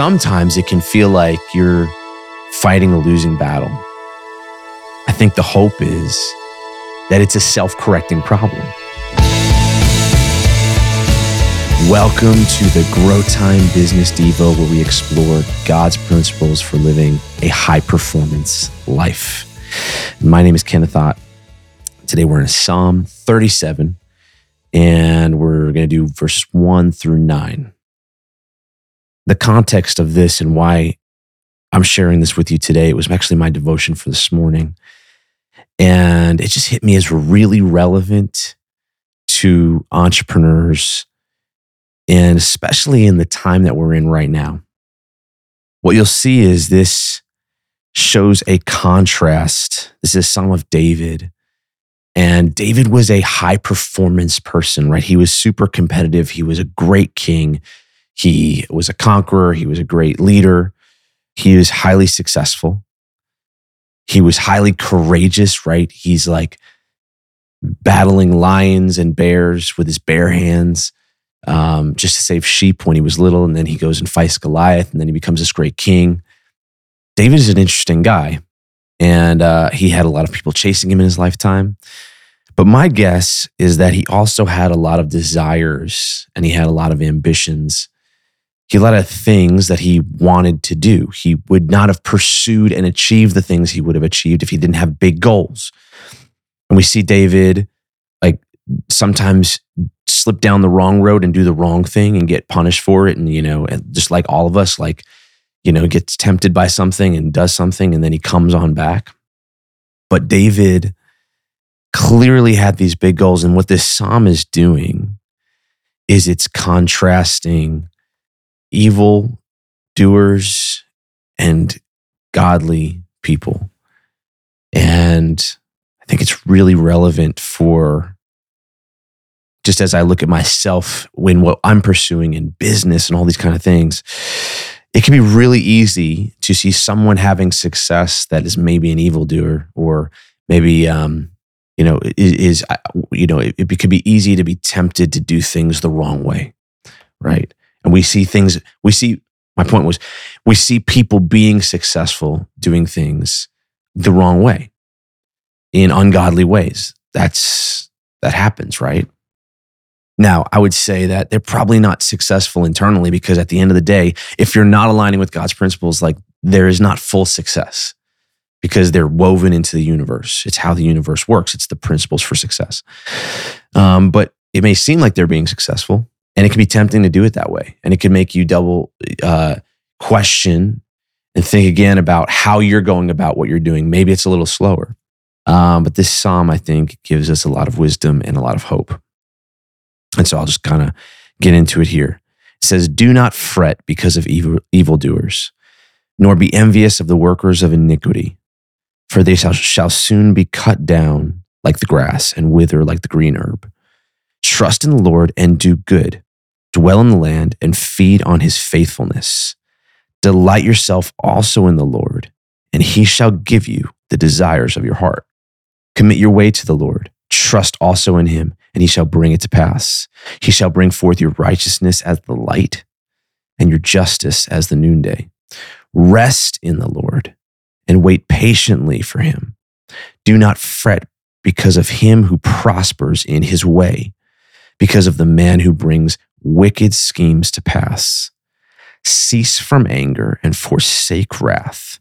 sometimes it can feel like you're fighting a losing battle. I think the hope is that it's a self correcting problem. Welcome to the Grow Time Business Devo, where we explore God's principles for living a high performance life. My name is Kenneth Ott. Today we're in Psalm 37, and we're going to do verses 1 through 9 the context of this and why I'm sharing this with you today. It was actually my devotion for this morning. And it just hit me as really relevant to entrepreneurs and especially in the time that we're in right now. What you'll see is this shows a contrast. This is a Psalm of David. And David was a high performance person, right? He was super competitive. He was a great king. He was a conqueror, he was a great leader, he was highly successful. He was highly courageous, right? He's like battling lions and bears with his bare hands um, just to save sheep when he was little. And then he goes and fights Goliath, and then he becomes this great king. David is an interesting guy, and uh, he had a lot of people chasing him in his lifetime. But my guess is that he also had a lot of desires and he had a lot of ambitions he had a lot of things that he wanted to do. He would not have pursued and achieved the things he would have achieved if he didn't have big goals. And we see David like sometimes slip down the wrong road and do the wrong thing and get punished for it. And, you know, and just like all of us, like, you know, gets tempted by something and does something and then he comes on back. But David clearly had these big goals. And what this psalm is doing is it's contrasting evil doers and godly people. And I think it's really relevant for just as I look at myself when what I'm pursuing in business and all these kind of things, it can be really easy to see someone having success that is maybe an evildoer or maybe um, you know is, is you know it, it could be easy to be tempted to do things the wrong way, right? And we see things, we see, my point was, we see people being successful doing things the wrong way in ungodly ways. That's, that happens, right? Now, I would say that they're probably not successful internally because at the end of the day, if you're not aligning with God's principles, like there is not full success because they're woven into the universe. It's how the universe works, it's the principles for success. Um, but it may seem like they're being successful, and it can be tempting to do it that way. And it can make you double uh, question and think again about how you're going about what you're doing. Maybe it's a little slower. Um, but this psalm, I think, gives us a lot of wisdom and a lot of hope. And so I'll just kind of get into it here. It says, Do not fret because of evil, evildoers, nor be envious of the workers of iniquity, for they shall, shall soon be cut down like the grass and wither like the green herb. Trust in the Lord and do good. Dwell in the land and feed on his faithfulness. Delight yourself also in the Lord, and he shall give you the desires of your heart. Commit your way to the Lord. Trust also in him, and he shall bring it to pass. He shall bring forth your righteousness as the light and your justice as the noonday. Rest in the Lord and wait patiently for him. Do not fret because of him who prospers in his way because of the man who brings wicked schemes to pass. Cease from anger and forsake wrath.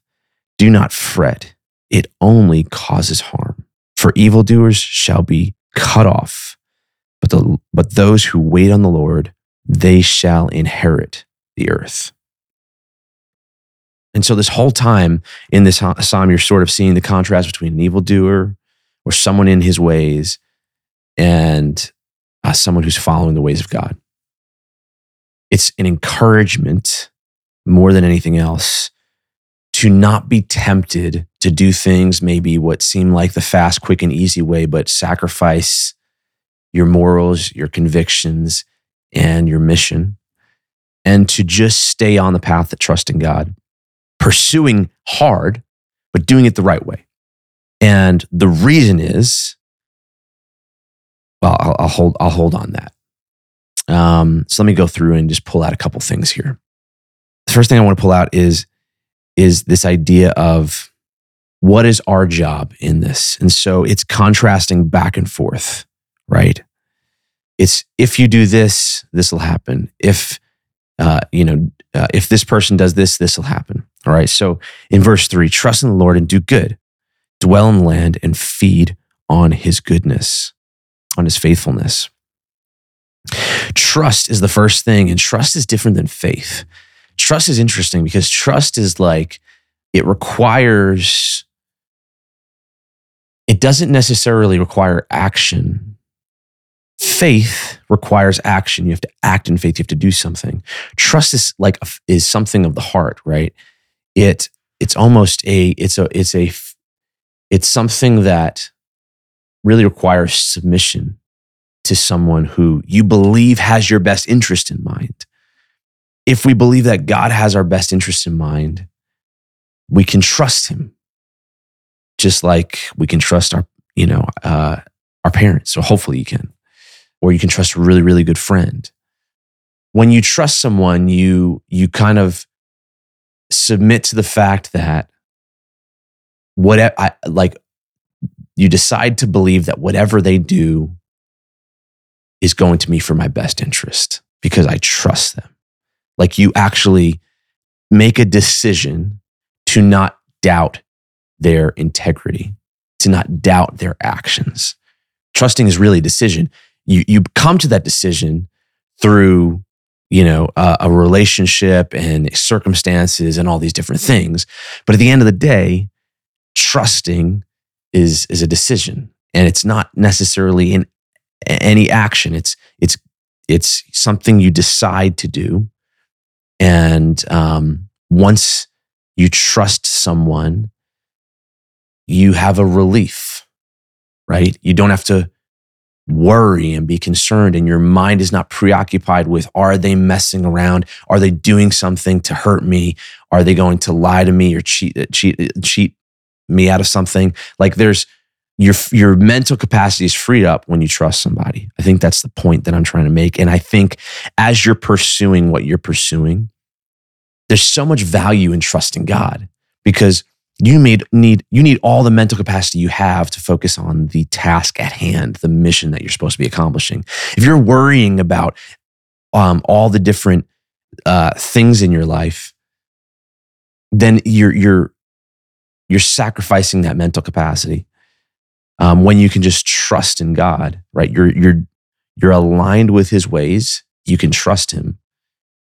Do not fret, it only causes harm. For evildoers shall be cut off, but, the, but those who wait on the Lord, they shall inherit the earth. And so, this whole time in this uh, psalm, you're sort of seeing the contrast between an evildoer or someone in his ways and uh, someone who's following the ways of God. It's an encouragement more than anything else to not be tempted to do things maybe what seem like the fast, quick, and easy way, but sacrifice your morals, your convictions, and your mission, and to just stay on the path that trust in God, pursuing hard, but doing it the right way. And the reason is well, I'll, I'll hold I'll hold on that. Um, so let me go through and just pull out a couple things here. the first thing I want to pull out is is this idea of what is our job in this? And so it's contrasting back and forth, right? It's if you do this, this will happen. If uh, you know, uh, if this person does this, this will happen. All right. So in verse three, trust in the Lord and do good, dwell in the land and feed on his goodness, on his faithfulness. Trust is the first thing, and trust is different than faith. Trust is interesting because trust is like it requires, it doesn't necessarily require action. Faith requires action. You have to act in faith. You have to do something. Trust is like is something of the heart, right? It it's almost a it's a it's a it's something that really requires submission to someone who you believe has your best interest in mind. If we believe that God has our best interest in mind, we can trust him just like we can trust our, you know, uh, our parents. So hopefully you can, or you can trust a really, really good friend. When you trust someone, you, you kind of submit to the fact that whatever, I, like you decide to believe that whatever they do is going to be for my best interest because I trust them. Like you actually make a decision to not doubt their integrity, to not doubt their actions. Trusting is really a decision. You, you come to that decision through you know a, a relationship and circumstances and all these different things but at the end of the day trusting is is a decision and it's not necessarily in any action. It's it's it's something you decide to do, and um, once you trust someone, you have a relief, right? You don't have to worry and be concerned, and your mind is not preoccupied with are they messing around? Are they doing something to hurt me? Are they going to lie to me or cheat cheat cheat me out of something? Like there's your your mental capacity is freed up when you trust somebody. I think that's the point that I'm trying to make. And I think as you're pursuing what you're pursuing, there's so much value in trusting God because you need need you need all the mental capacity you have to focus on the task at hand, the mission that you're supposed to be accomplishing. If you're worrying about um, all the different uh, things in your life, then you're you're you're sacrificing that mental capacity um, when you can just trust in God, right? You're you're you're aligned with His ways. You can trust Him,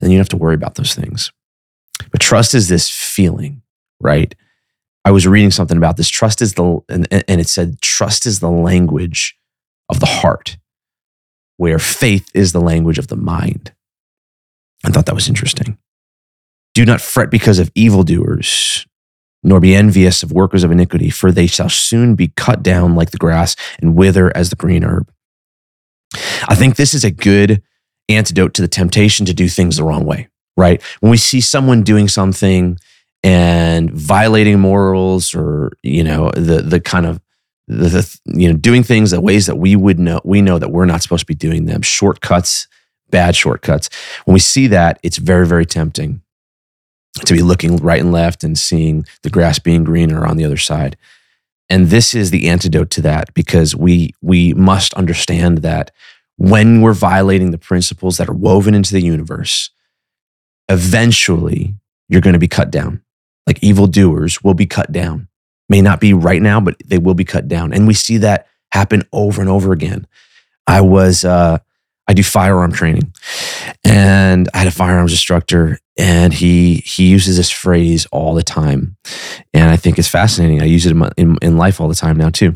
and you don't have to worry about those things. But trust is this feeling, right? I was reading something about this. Trust is the and, and it said trust is the language of the heart, where faith is the language of the mind. I thought that was interesting. Do not fret because of evildoers, nor be envious of workers of iniquity, for they shall soon be cut down like the grass and wither as the green herb. I think this is a good antidote to the temptation to do things the wrong way, right? When we see someone doing something and violating morals or, you know, the, the kind of, the, the you know, doing things the ways that we would know, we know that we're not supposed to be doing them, shortcuts, bad shortcuts. When we see that, it's very, very tempting to be looking right and left and seeing the grass being greener on the other side. And this is the antidote to that because we we must understand that when we're violating the principles that are woven into the universe, eventually you're going to be cut down. Like evildoers will be cut down. May not be right now, but they will be cut down. And we see that happen over and over again. I was uh, I do firearm training. And I had a firearms instructor and he he uses this phrase all the time. And I think it's fascinating. I use it in, my, in, in life all the time now too.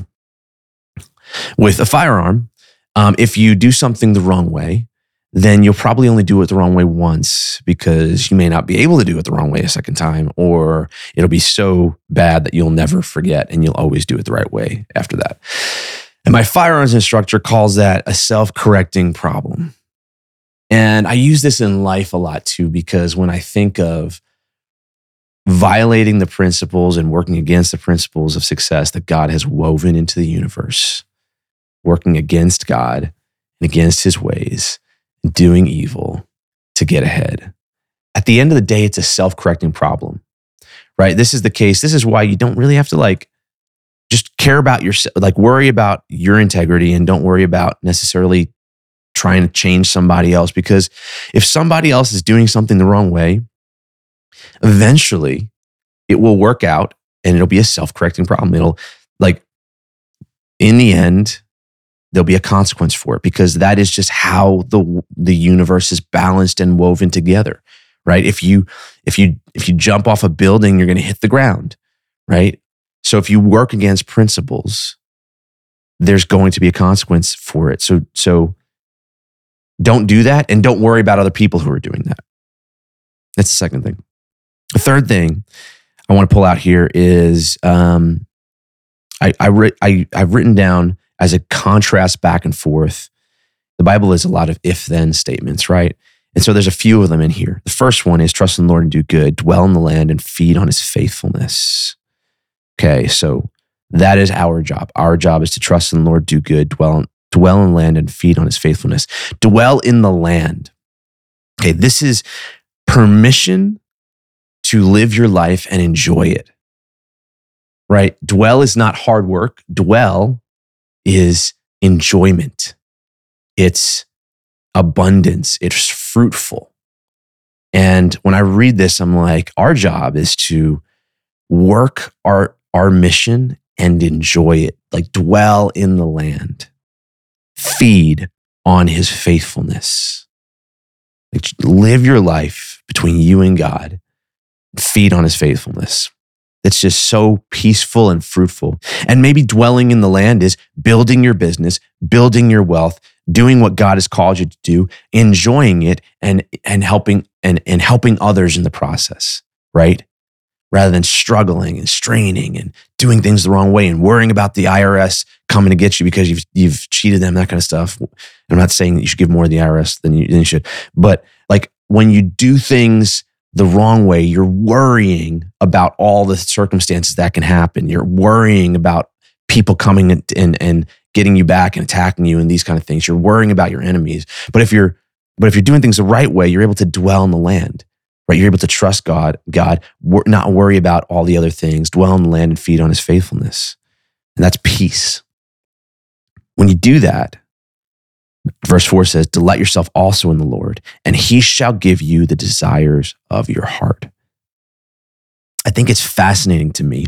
With a firearm, um, if you do something the wrong way, then you'll probably only do it the wrong way once because you may not be able to do it the wrong way a second time, or it'll be so bad that you'll never forget and you'll always do it the right way after that. And my firearms instructor calls that a self correcting problem. And I use this in life a lot too, because when I think of violating the principles and working against the principles of success that God has woven into the universe, working against God and against his ways, doing evil to get ahead. at the end of the day, it's a self correcting problem, right? This is the case. This is why you don't really have to like just care about yourself, like worry about your integrity and don't worry about necessarily trying to change somebody else. Because if somebody else is doing something the wrong way, eventually it will work out and it'll be a self correcting problem. It'll like, in the end, there'll be a consequence for it because that is just how the the universe is balanced and woven together right if you if you if you jump off a building you're going to hit the ground right so if you work against principles there's going to be a consequence for it so so don't do that and don't worry about other people who are doing that that's the second thing the third thing i want to pull out here is um i i, I i've written down as a contrast back and forth. The Bible is a lot of if then statements, right? And so there's a few of them in here. The first one is trust in the Lord and do good, dwell in the land and feed on his faithfulness. Okay, so that is our job. Our job is to trust in the Lord, do good, dwell, dwell in land and feed on his faithfulness. Dwell in the land. Okay, this is permission to live your life and enjoy it. Right? Dwell is not hard work. Dwell is enjoyment, it's abundance, it's fruitful. And when I read this, I'm like, our job is to work our, our mission and enjoy it, like dwell in the land, feed on his faithfulness. Like live your life between you and God, feed on his faithfulness that's just so peaceful and fruitful. And maybe dwelling in the land is building your business, building your wealth, doing what God has called you to do, enjoying it and and helping and, and helping others in the process, right? Rather than struggling and straining and doing things the wrong way and worrying about the IRS coming to get you because you've you've cheated them, that kind of stuff. I'm not saying that you should give more to the IRS than you, than you should, but like when you do things the wrong way, you're worrying about all the circumstances that can happen. You're worrying about people coming and, and, and getting you back and attacking you and these kind of things. You're worrying about your enemies. But if you're but if you're doing things the right way, you're able to dwell in the land. Right? You're able to trust God, God, not worry about all the other things, dwell in the land and feed on his faithfulness. And that's peace. When you do that, Verse 4 says, Delight yourself also in the Lord, and he shall give you the desires of your heart. I think it's fascinating to me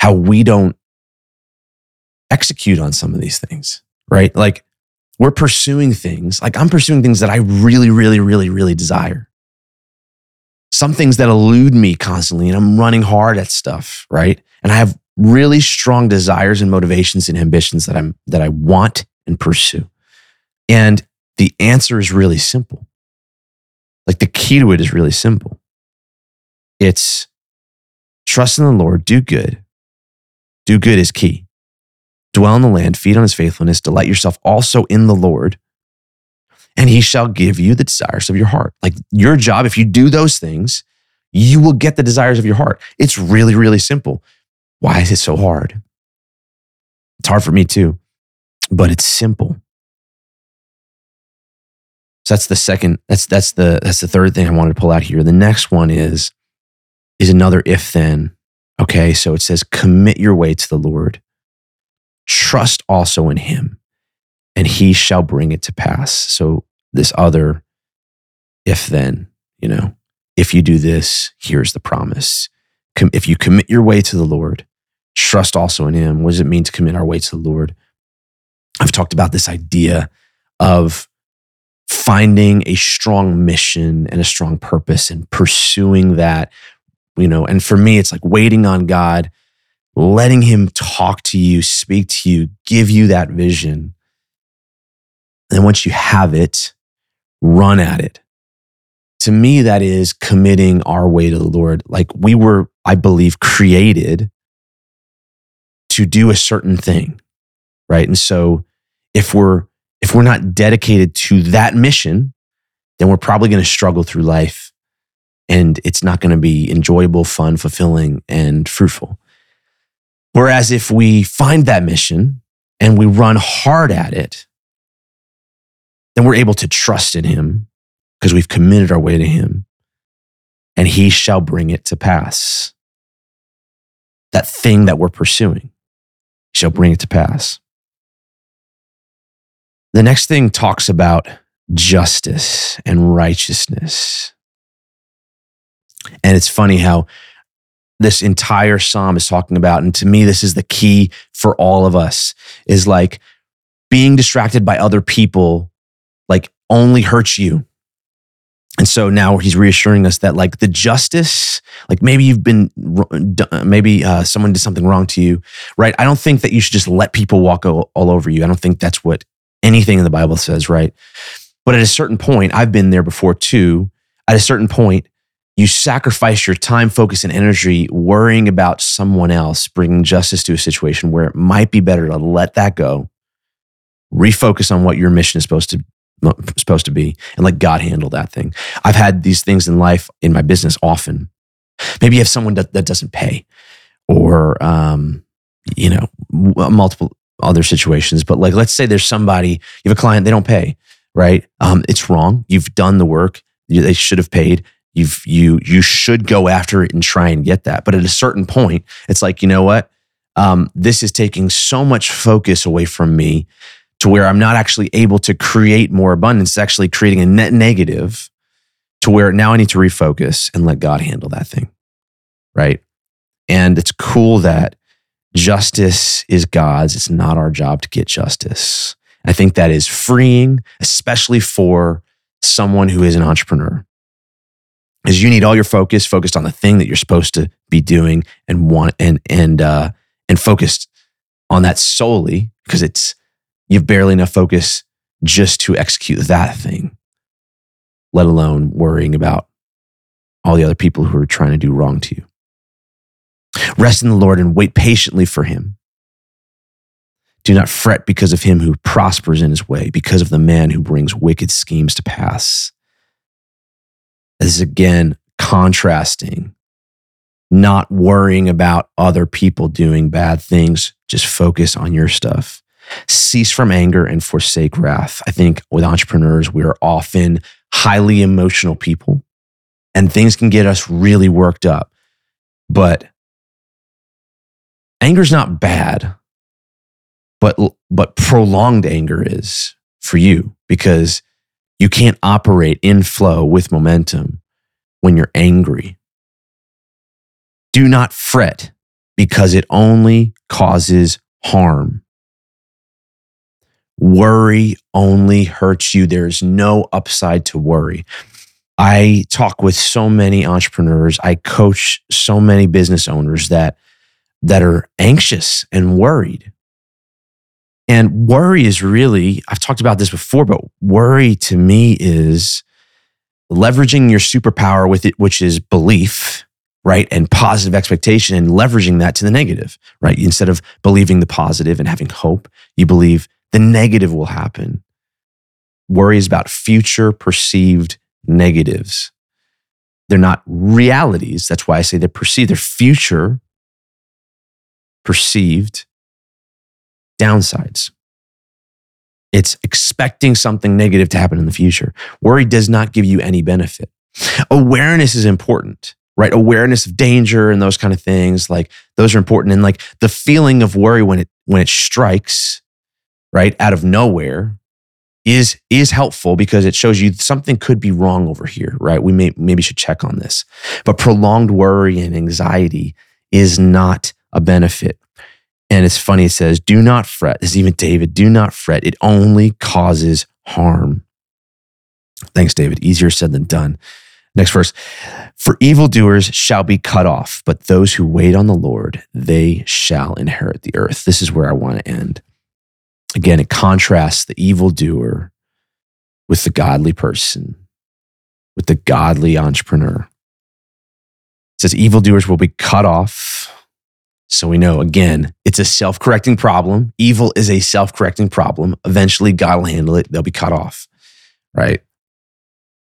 how we don't execute on some of these things, right? Like we're pursuing things, like I'm pursuing things that I really, really, really, really desire. Some things that elude me constantly, and I'm running hard at stuff, right? And I have really strong desires and motivations and ambitions that I'm that I want and pursue. And the answer is really simple. Like the key to it is really simple. It's trust in the Lord, do good. Do good is key. Dwell in the land, feed on his faithfulness, delight yourself also in the Lord, and he shall give you the desires of your heart. Like your job, if you do those things, you will get the desires of your heart. It's really, really simple. Why is it so hard? It's hard for me too, but it's simple. So that's the second, that's that's the that's the third thing I wanted to pull out here. The next one is is another if then. Okay, so it says commit your way to the Lord. Trust also in him, and he shall bring it to pass. So this other if then, you know, if you do this, here's the promise. If you commit your way to the Lord, trust also in him. What does it mean to commit our way to the Lord? I've talked about this idea of finding a strong mission and a strong purpose and pursuing that you know and for me it's like waiting on god letting him talk to you speak to you give you that vision and then once you have it run at it. To me that is committing our way to the lord. Like we were i believe created to do a certain thing right? And so if we're if we're not dedicated to that mission, then we're probably going to struggle through life and it's not going to be enjoyable, fun, fulfilling, and fruitful. Whereas if we find that mission and we run hard at it, then we're able to trust in Him because we've committed our way to Him. and he shall bring it to pass. That thing that we're pursuing shall bring it to pass. The next thing talks about justice and righteousness. And it's funny how this entire psalm is talking about, and to me, this is the key for all of us is like being distracted by other people, like only hurts you. And so now he's reassuring us that like the justice, like maybe you've been, maybe uh, someone did something wrong to you, right? I don't think that you should just let people walk all, all over you. I don't think that's what anything in the Bible says, right? But at a certain point, I've been there before too. At a certain point, you sacrifice your time, focus, and energy worrying about someone else bringing justice to a situation where it might be better to let that go, refocus on what your mission is supposed to supposed to be, and let God handle that thing. I've had these things in life in my business often. Maybe you have someone that, that doesn't pay, or um, you know, multiple other situations. But like, let's say there's somebody you have a client they don't pay, right? Um, it's wrong. You've done the work. They should have paid you've you you should go after it and try and get that but at a certain point it's like you know what um, this is taking so much focus away from me to where i'm not actually able to create more abundance. It's actually creating a net negative to where now i need to refocus and let god handle that thing right? And it's cool that justice is god's. It's not our job to get justice. I think that is freeing especially for someone who is an entrepreneur. Is you need all your focus focused on the thing that you're supposed to be doing and want and and uh and focused on that solely because it's you've barely enough focus just to execute that thing let alone worrying about all the other people who are trying to do wrong to you rest in the lord and wait patiently for him do not fret because of him who prospers in his way because of the man who brings wicked schemes to pass This is again contrasting, not worrying about other people doing bad things. Just focus on your stuff. Cease from anger and forsake wrath. I think with entrepreneurs, we are often highly emotional people and things can get us really worked up. But anger's not bad, but, but prolonged anger is for you because you can't operate in flow with momentum when you're angry. Do not fret because it only causes harm. Worry only hurts you. There's no upside to worry. I talk with so many entrepreneurs, I coach so many business owners that that are anxious and worried. And worry is really, I've talked about this before, but worry to me is leveraging your superpower with it, which is belief, right? And positive expectation and leveraging that to the negative, right? Instead of believing the positive and having hope, you believe the negative will happen. Worry is about future perceived negatives. They're not realities. That's why I say they're perceived, they're future perceived downsides. It's expecting something negative to happen in the future. Worry does not give you any benefit. Awareness is important, right? Awareness of danger and those kind of things, like those are important. And like the feeling of worry when it when it strikes, right, out of nowhere is is helpful because it shows you something could be wrong over here, right? We may maybe should check on this. But prolonged worry and anxiety is not a benefit. And it's funny, it says, do not fret. This is even David, do not fret. It only causes harm. Thanks, David. Easier said than done. Next verse. For evildoers shall be cut off, but those who wait on the Lord, they shall inherit the earth. This is where I want to end. Again, it contrasts the evildoer with the godly person, with the godly entrepreneur. It says, evildoers will be cut off so we know again, it's a self correcting problem. Evil is a self correcting problem. Eventually, God will handle it. They'll be cut off, right?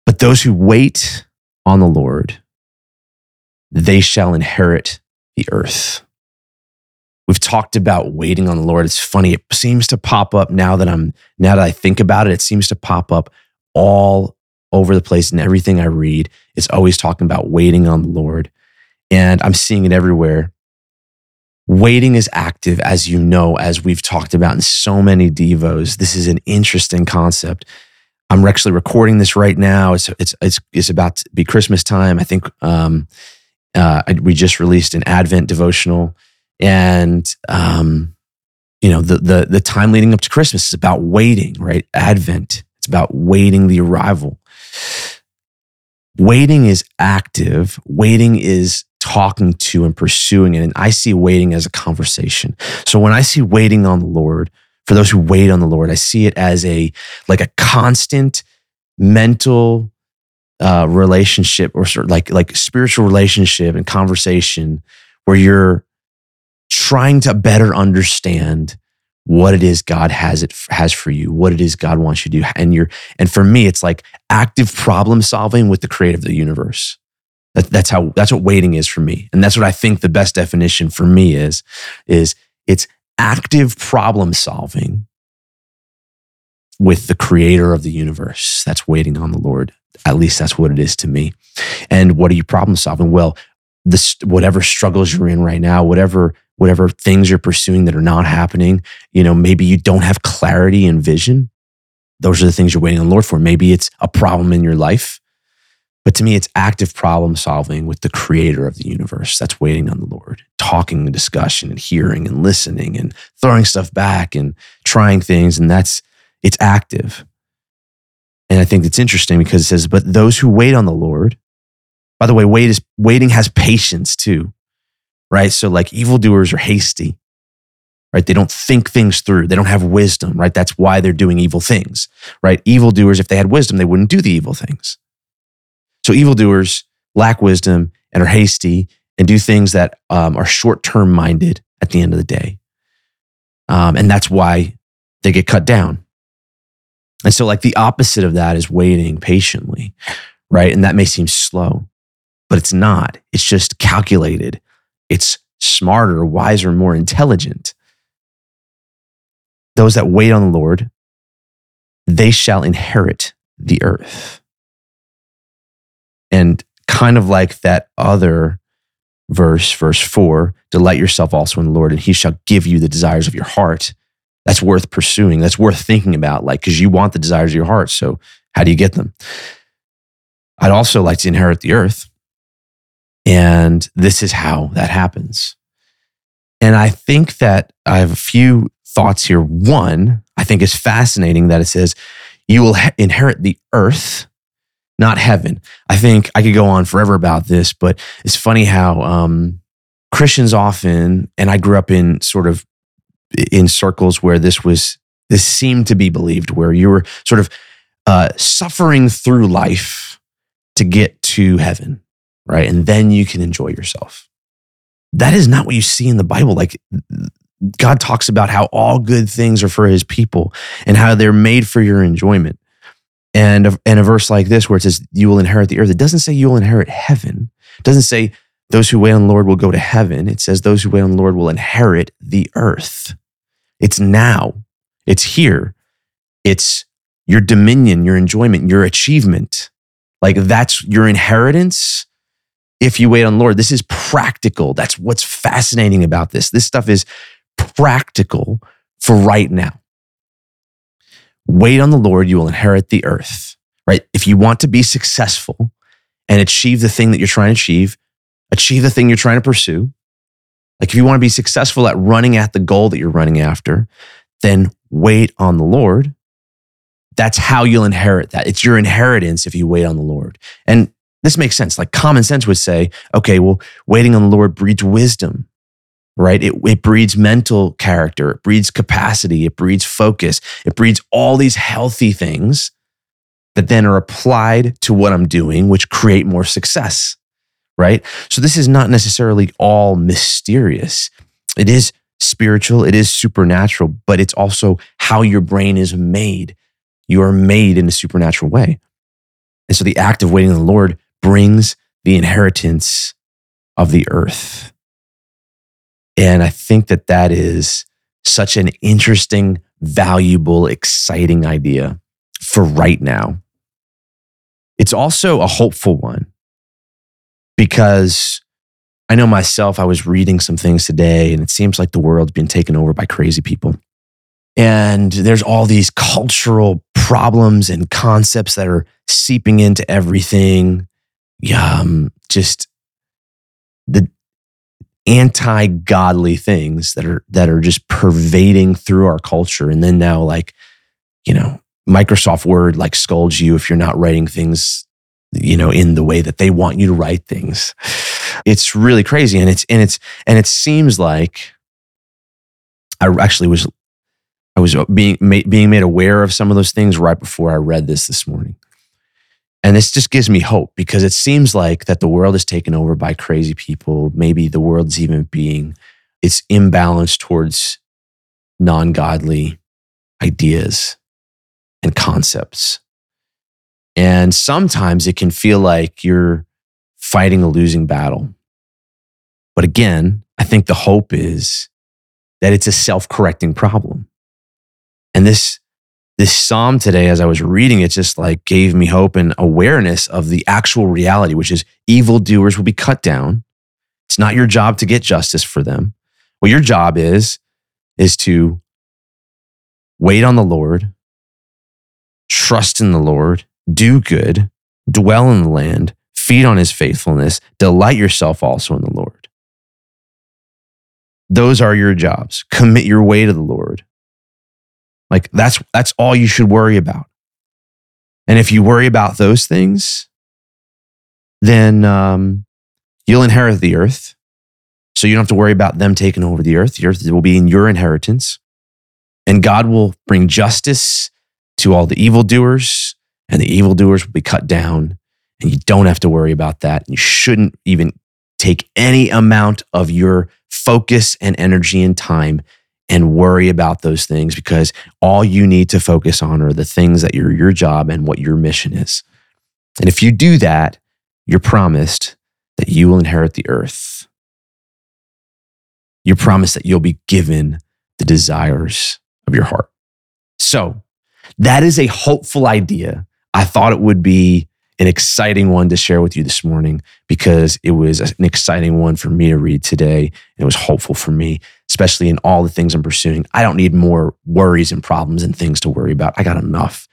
But those who wait on the Lord, they shall inherit the earth. We've talked about waiting on the Lord. It's funny. It seems to pop up now that I'm, now that I think about it, it seems to pop up all over the place in everything I read. It's always talking about waiting on the Lord. And I'm seeing it everywhere. Waiting is active, as you know, as we've talked about in so many Devos. This is an interesting concept. I'm actually recording this right now. It's it's it's, it's about to be Christmas time. I think um, uh, we just released an Advent devotional, and um, you know the the the time leading up to Christmas is about waiting, right? Advent. It's about waiting the arrival. Waiting is active. Waiting is talking to and pursuing it. And I see waiting as a conversation. So when I see waiting on the Lord, for those who wait on the Lord, I see it as a like a constant mental uh, relationship or sort of like like spiritual relationship and conversation where you're trying to better understand what it is God has it has for you, what it is God wants you to do, and you're and for me, it's like active problem solving with the creator of the universe. That, that's how that's what waiting is for me, and that's what I think the best definition for me is is it's active problem solving with the creator of the universe. That's waiting on the Lord. At least that's what it is to me. And what are you problem solving? Well, this whatever struggles you're in right now, whatever whatever things you're pursuing that are not happening, you know, maybe you don't have clarity and vision. Those are the things you're waiting on the Lord for. Maybe it's a problem in your life. But to me, it's active problem solving with the creator of the universe. That's waiting on the Lord, talking and discussion and hearing and listening and throwing stuff back and trying things. And that's, it's active. And I think it's interesting because it says, but those who wait on the Lord, by the way, wait is, waiting has patience too, right? So like evildoers are hasty, right? They don't think things through. They don't have wisdom, right? That's why they're doing evil things, right? Evildoers, if they had wisdom, they wouldn't do the evil things. So evildoers lack wisdom and are hasty and do things that um, are short term minded at the end of the day. Um, and that's why they get cut down. And so, like, the opposite of that is waiting patiently, right? And that may seem slow, but it's not. It's just calculated, it's smarter, wiser, more intelligent. Those that wait on the Lord, they shall inherit the earth. And kind of like that other verse, verse four, delight yourself also in the Lord, and he shall give you the desires of your heart. That's worth pursuing. That's worth thinking about, like, because you want the desires of your heart. So, how do you get them? I'd also like to inherit the earth. And this is how that happens. And I think that I have a few thoughts here. One, I think is fascinating that it says, you will inherit the earth not heaven. I think I could go on forever about this, but it's funny how um, Christians often, and I grew up in sort of in circles where this was this seemed to be believed, where you were sort of uh, suffering through life to get to heaven, right? And then you can enjoy yourself. That is not what you see in the Bible. Like God talks about how all good things are for his people and how they're made for your enjoyment. And a, and a verse like this where it says you will inherit the earth it doesn't say you will inherit heaven. It doesn't say those who wait on the lord will go to heaven. It says those who wait on the lord will inherit the earth. It's now. It's here. It's your dominion your enjoyment your achievement. Like that's your inheritance if you wait on the lord this is practical that's what's fascinating about this this stuff is practical for right now Wait on the Lord, you will inherit the earth, right? If you want to be successful and achieve the thing that you're trying to achieve, achieve the thing you're trying to pursue. Like if you want to be successful at running at the goal that you're running after, then wait on the Lord. That's how you'll inherit that. It's your inheritance if you wait on the Lord. And this makes sense. Like common sense would say, okay, well, waiting on the Lord breeds wisdom right? It, it breeds mental character, it breeds capacity, it breeds focus, it breeds all these healthy things that then are applied to what I'm doing, which create more success, right? So this is not necessarily all mysterious. It is spiritual, it is supernatural, but it's also how your brain is made. You are made in a supernatural way. And so the act of waiting on the Lord brings the inheritance of the earth. And I think that that is such an interesting, valuable, exciting idea for right now. it's also a hopeful one because I know myself, I was reading some things today and it seems like the world's been taken over by crazy people. And there's all these cultural problems and concepts that are seeping into everything. Um, just the anti-godly things that are that are just pervading through our culture. And then now, like, you know, Microsoft Word like scolds you if you're not writing things, you know, in the way that they want you to write things. It's really crazy. And it's and it's and it seems like I actually was I was being being made aware of some of those things right before I read this this morning. And this just gives me hope because it seems like that the world is taken over by crazy people. Maybe the world's even being it's imbalanced towards non-godly ideas and concepts. And sometimes it can feel like you're fighting a losing battle. But again, I think the hope is that it's a self-correcting problem and this this psalm today, as I was reading it, just like gave me hope and awareness of the actual reality, which is evildoers will be cut down. It's not your job to get justice for them. What your job is, is to wait on the Lord, trust in the Lord, do good, dwell in the land, feed on his faithfulness, delight yourself also in the Lord. Those are your jobs. Commit your way to the Lord. Like that's that's all you should worry about. And if you worry about those things, then um, you'll inherit the earth. So you don't have to worry about them taking over the earth. The earth will be in your inheritance. And God will bring justice to all the evildoers, and the evildoers will be cut down. And you don't have to worry about that. You shouldn't even take any amount of your focus and energy and time and worry about those things because all you need to focus on are the things that are your job and what your mission is. And if you do that, you're promised that you will inherit the earth. You're promised that you'll be given the desires of your heart. So, that is a hopeful idea. I thought it would be an exciting one to share with you this morning because it was an exciting one for me to read today. And it was hopeful for me, especially in all the things I'm pursuing. I don't need more worries and problems and things to worry about. I got enough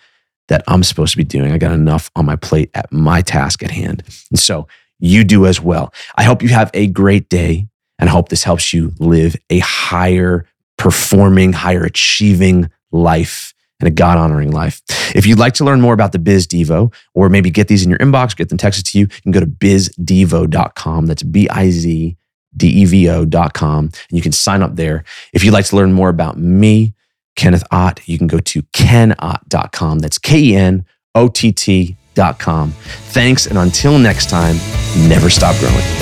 that I'm supposed to be doing. I got enough on my plate at my task at hand. And so you do as well. I hope you have a great day and I hope this helps you live a higher performing, higher achieving life and a God honoring life. If you'd like to learn more about the Biz Devo or maybe get these in your inbox, get them texted to you, you can go to bizdevo.com. That's B I Z D E V O.com. And you can sign up there. If you'd like to learn more about me, Kenneth Ott, you can go to kenott.com. That's K E N O T T.com. Thanks. And until next time, never stop growing.